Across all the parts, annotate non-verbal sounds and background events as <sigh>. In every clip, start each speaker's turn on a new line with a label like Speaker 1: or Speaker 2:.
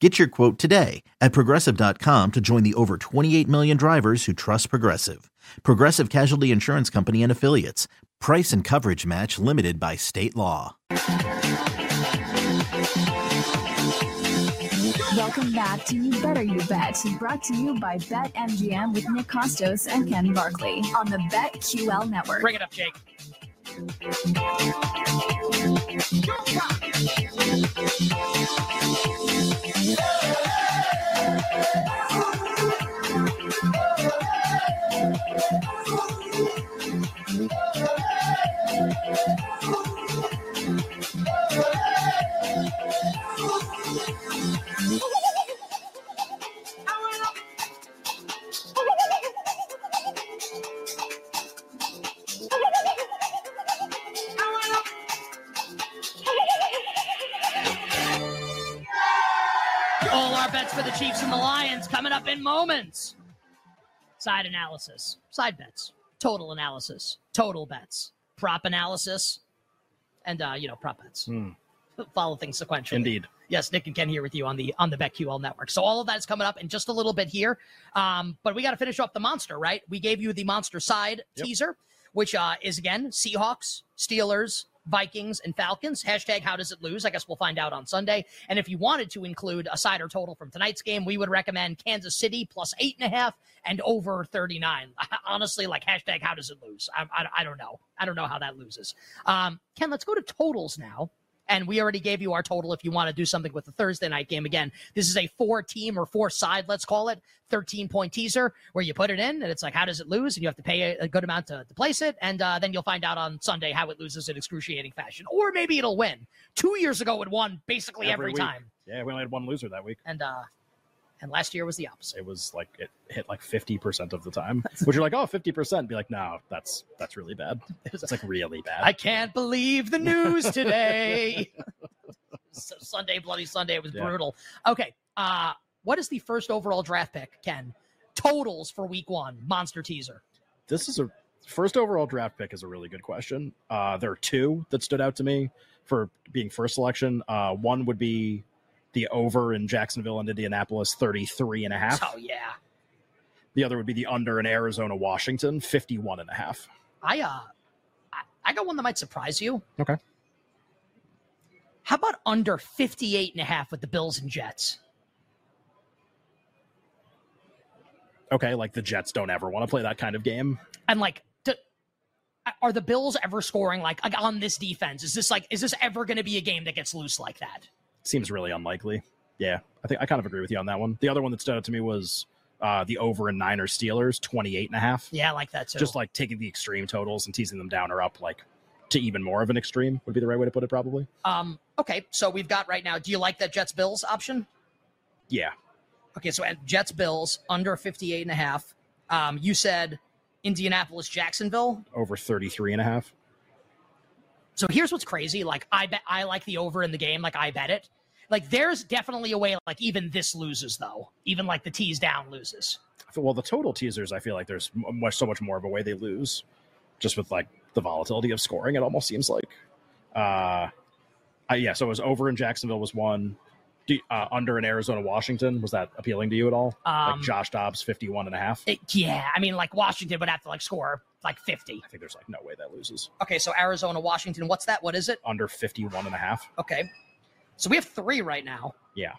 Speaker 1: Get your quote today at progressive.com to join the over 28 million drivers who trust Progressive. Progressive Casualty Insurance Company and Affiliates. Price and coverage match limited by state law.
Speaker 2: Welcome back to You Better You Bet, brought to you by BetMGM with Nick Kostos and Ken Barkley on the BetQL network.
Speaker 3: Bring it up, Jake. Our bets for the Chiefs and the Lions coming up in moments. Side analysis, side bets, total analysis, total bets, prop analysis, and uh, you know prop bets. Follow things sequentially.
Speaker 4: Indeed.
Speaker 3: Yes, Nick and Ken here with you on the on the BetQL network. So all of that is coming up in just a little bit here. Um, but we got to finish off the monster, right? We gave you the monster side teaser, which uh, is again Seahawks, Steelers, Vikings, and Falcons. Hashtag How does it lose? I guess we'll find out on Sunday. And if you wanted to include a side or total from tonight's game, we would recommend Kansas City plus eight and a half and over thirty nine. <laughs> Honestly, like hashtag How does it lose? I, I, I don't know. I don't know how that loses. Um, Ken, let's go to totals now. And we already gave you our total if you want to do something with the Thursday night game. Again, this is a four team or four side, let's call it, 13 point teaser where you put it in and it's like, how does it lose? And you have to pay a, a good amount to, to place it. And uh, then you'll find out on Sunday how it loses in excruciating fashion. Or maybe it'll win. Two years ago, it won basically every,
Speaker 4: week.
Speaker 3: time.
Speaker 4: Yeah, we only had one loser that week.
Speaker 3: And uh, and last year was the opposite.
Speaker 4: It was like it hit like fifty percent of the time, <laughs> which you're like, oh, 50 percent. Be like, no, that's that's really bad. It's like really bad.
Speaker 3: I can't believe the news <laughs> today. So Sunday, Bloody Sunday, it was
Speaker 4: Yeah.
Speaker 3: brutal. Okay, uh, what is the first overall draft pick, Ken? Totals for week one, monster teaser.
Speaker 4: this is a first overall draft pick is a really good question. Uh, there are two that stood out to me for being first selection. Uh, one would be the over in Jacksonville and Indianapolis, 33 and a half.
Speaker 3: Oh yeah,
Speaker 4: The other would be the under in Arizona, Washington, 51 and a half.
Speaker 3: I uh, I, got one that might surprise you.
Speaker 4: Okay.
Speaker 3: How about under 58 and a half with the Bills and Jets?
Speaker 4: Okay, like the Jets don't ever want to play that kind of game.
Speaker 3: And like, d- are the Bills ever scoring like, like on this defense? Is this like, is this ever going to be a game that gets loose like that?
Speaker 4: Seems really unlikely. Yeah, I think I kind of agree with you on that one. The other one that stood out to me was uh, the over in Niners Steelers, 28 and a half.
Speaker 3: Yeah, I like that too.
Speaker 4: Just like taking the extreme totals and teasing them down or up like to even more of an extreme would be the right way to put it probably.
Speaker 3: um, okay, so we've got right now. Do you like that Jets Bills option?
Speaker 4: Yeah.
Speaker 3: Okay, so at Jets Bills under 58 and a half. Um, you said Indianapolis Jacksonville.
Speaker 4: Over 33 and a half.
Speaker 3: So here's what's crazy. Like I bet I like the over in the game. Like I bet it. Like there's definitely a way. Like even this loses though. Even like the tease down loses.
Speaker 4: Well, the total teasers, I feel like there's much so much more of a way they lose, just with like the volatility of scoring. It almost seems like, uh, I, yeah. So it was over in Jacksonville was one, Do- uh, under in Arizona Washington was that appealing to you at all?
Speaker 3: Um,
Speaker 4: like Josh Dobbs 51 and a half.
Speaker 3: It, yeah, I mean like Washington would have to like score like 50.
Speaker 4: I think there's like no way that loses
Speaker 3: Okay, so Arizona Washington. What's that? What is it?
Speaker 4: under 51 and a half.
Speaker 3: Okay, so we have three right now.
Speaker 4: Yeah,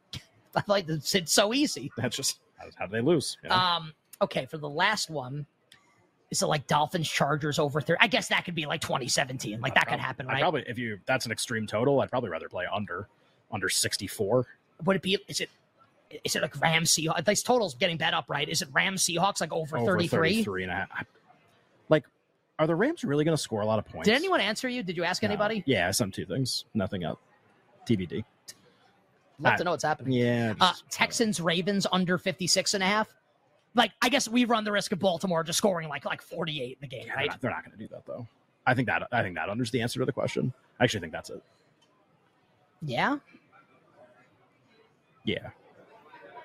Speaker 4: <laughs>
Speaker 3: I like it's, it's so easy.
Speaker 4: that's just how, do they lose? you know?
Speaker 3: Um, okay, for the last one, is it like Dolphins Chargers over three? I guess that could be like 2017. Like that could happen,
Speaker 4: I'd
Speaker 3: right?
Speaker 4: probably if you that's an extreme total, I'd probably rather play under under 64.
Speaker 3: Would it be? Is it? Is it like Rams Seahawks? These totals getting bet up, right? Is it Rams Seahawks like over,
Speaker 4: over
Speaker 3: 33?
Speaker 4: 33 and a half. Like, are the Rams really going to score a lot of points?
Speaker 3: Did anyone answer you? Did you ask
Speaker 4: No.
Speaker 3: anybody?
Speaker 4: Yeah, some two things. Nothing else. TBD.
Speaker 3: Love
Speaker 4: I-
Speaker 3: to know what's happening.
Speaker 4: Yeah.
Speaker 3: Uh, Texans Ravens under 56 and a half. Like, I guess we run the risk of Baltimore just scoring like like 48 in the game,
Speaker 4: Yeah,
Speaker 3: right?
Speaker 4: They're not, not going to do that though. I think that I think that unders the answer to the question. I actually think that's it.
Speaker 3: Yeah.
Speaker 4: Yeah.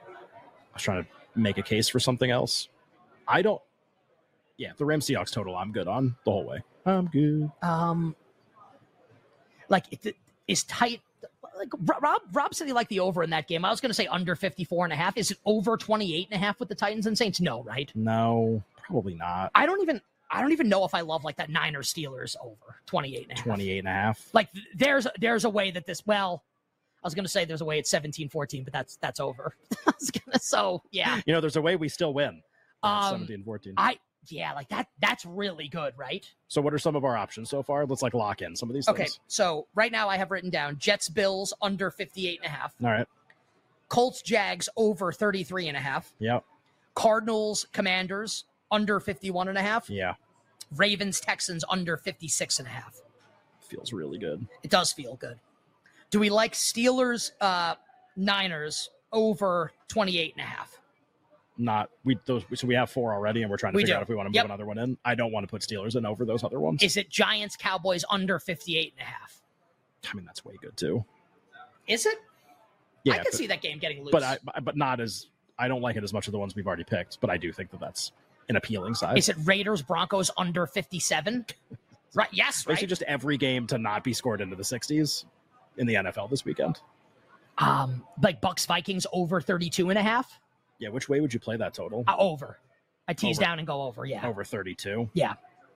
Speaker 4: I was trying to make a case for something else. I don't. Yeah, the Rams Seahawks total, I'm good on the whole way. I'm good.
Speaker 3: Um, like it is tight. Like Rob, Rob said he liked the over in that game. I was going to say under 54 and a half. Is it over 28 and a half with the Titans and Saints? No, right?
Speaker 4: No, probably not.
Speaker 3: I don't even I don't even know if I love like that Niners Steelers over 28 and a half.
Speaker 4: 28 and a half.
Speaker 3: Like there's there's a way that this well was going to say there's a way it's 17-14 but that's that's over. <laughs> I was going to so yeah.
Speaker 4: You know, there's a way we still win.
Speaker 3: Um
Speaker 4: 17 14.
Speaker 3: I yeah, like that that's really good, right?
Speaker 4: So, what are some of our options so far? Let's like lock in some of these
Speaker 3: Okay,
Speaker 4: things.
Speaker 3: so right now I have written down Jets Bills under 58 and a half,
Speaker 4: All right.
Speaker 3: Colts Jags over 33 and a half,
Speaker 4: Yep.
Speaker 3: Cardinals Commanders under 51 and a half,
Speaker 4: Yeah.
Speaker 3: Ravens Texans under 56 and a half.
Speaker 4: Feels really good.
Speaker 3: It does feel good. Do we like Steelers uh Niners over 28 and a half?
Speaker 4: Not we those. So we have four already, and we're trying to
Speaker 3: We
Speaker 4: figure
Speaker 3: do.
Speaker 4: out if we want to move
Speaker 3: Yep.
Speaker 4: another one in. I don't want to put Steelers in over those other ones.
Speaker 3: Is it Giants Cowboys under 58 and a half?
Speaker 4: I mean, that's way good too.
Speaker 3: Is it?
Speaker 4: Yeah,
Speaker 3: I can
Speaker 4: but,
Speaker 3: see that game getting loose.
Speaker 4: but I but not as I don't like it as much as the ones we've already picked. But I do think that that's an appealing side.
Speaker 3: Is it Raiders Broncos under 57? <laughs> Right. Yes, Right.
Speaker 4: Basically, just every game to not be scored into the 60s in the NFL this weekend.
Speaker 3: Um like Bucks Vikings over 32 and a half?
Speaker 4: Yeah, which way would you play that total?
Speaker 3: Uh, over. I tease
Speaker 4: Over.
Speaker 3: down and go over, yeah.
Speaker 4: Over 32,
Speaker 3: Yeah.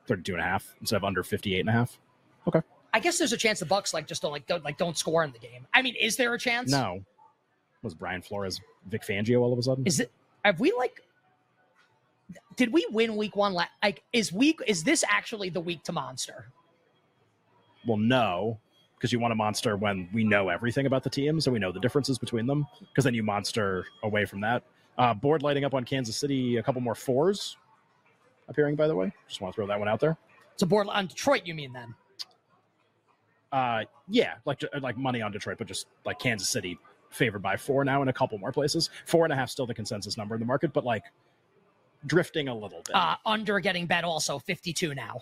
Speaker 4: 32 and a half instead of under 58 and a half. Okay.
Speaker 3: I guess there's a chance the Bucks like just don't like don't like don't score in the game. I mean, is there a chance?
Speaker 4: No. Was Brian Flores Vic Fangio all of a sudden?
Speaker 3: Is it have we like did we win week one like is week is this actually the week to monster?
Speaker 4: well, no, because you want a monster when we know everything about the teams and we know the differences between them. Because then you monster away from that. Uh, board lighting up on Kansas City. A couple more fours appearing. By the way, just want to throw that one out there.
Speaker 3: It's a board on Detroit, you mean then?
Speaker 4: Uh, yeah, like like money on Detroit, but just like Kansas City favored by four now in a couple more places. Four and a half still the consensus number in the market, but like drifting a little bit.
Speaker 3: Uh under getting bet also 52 now.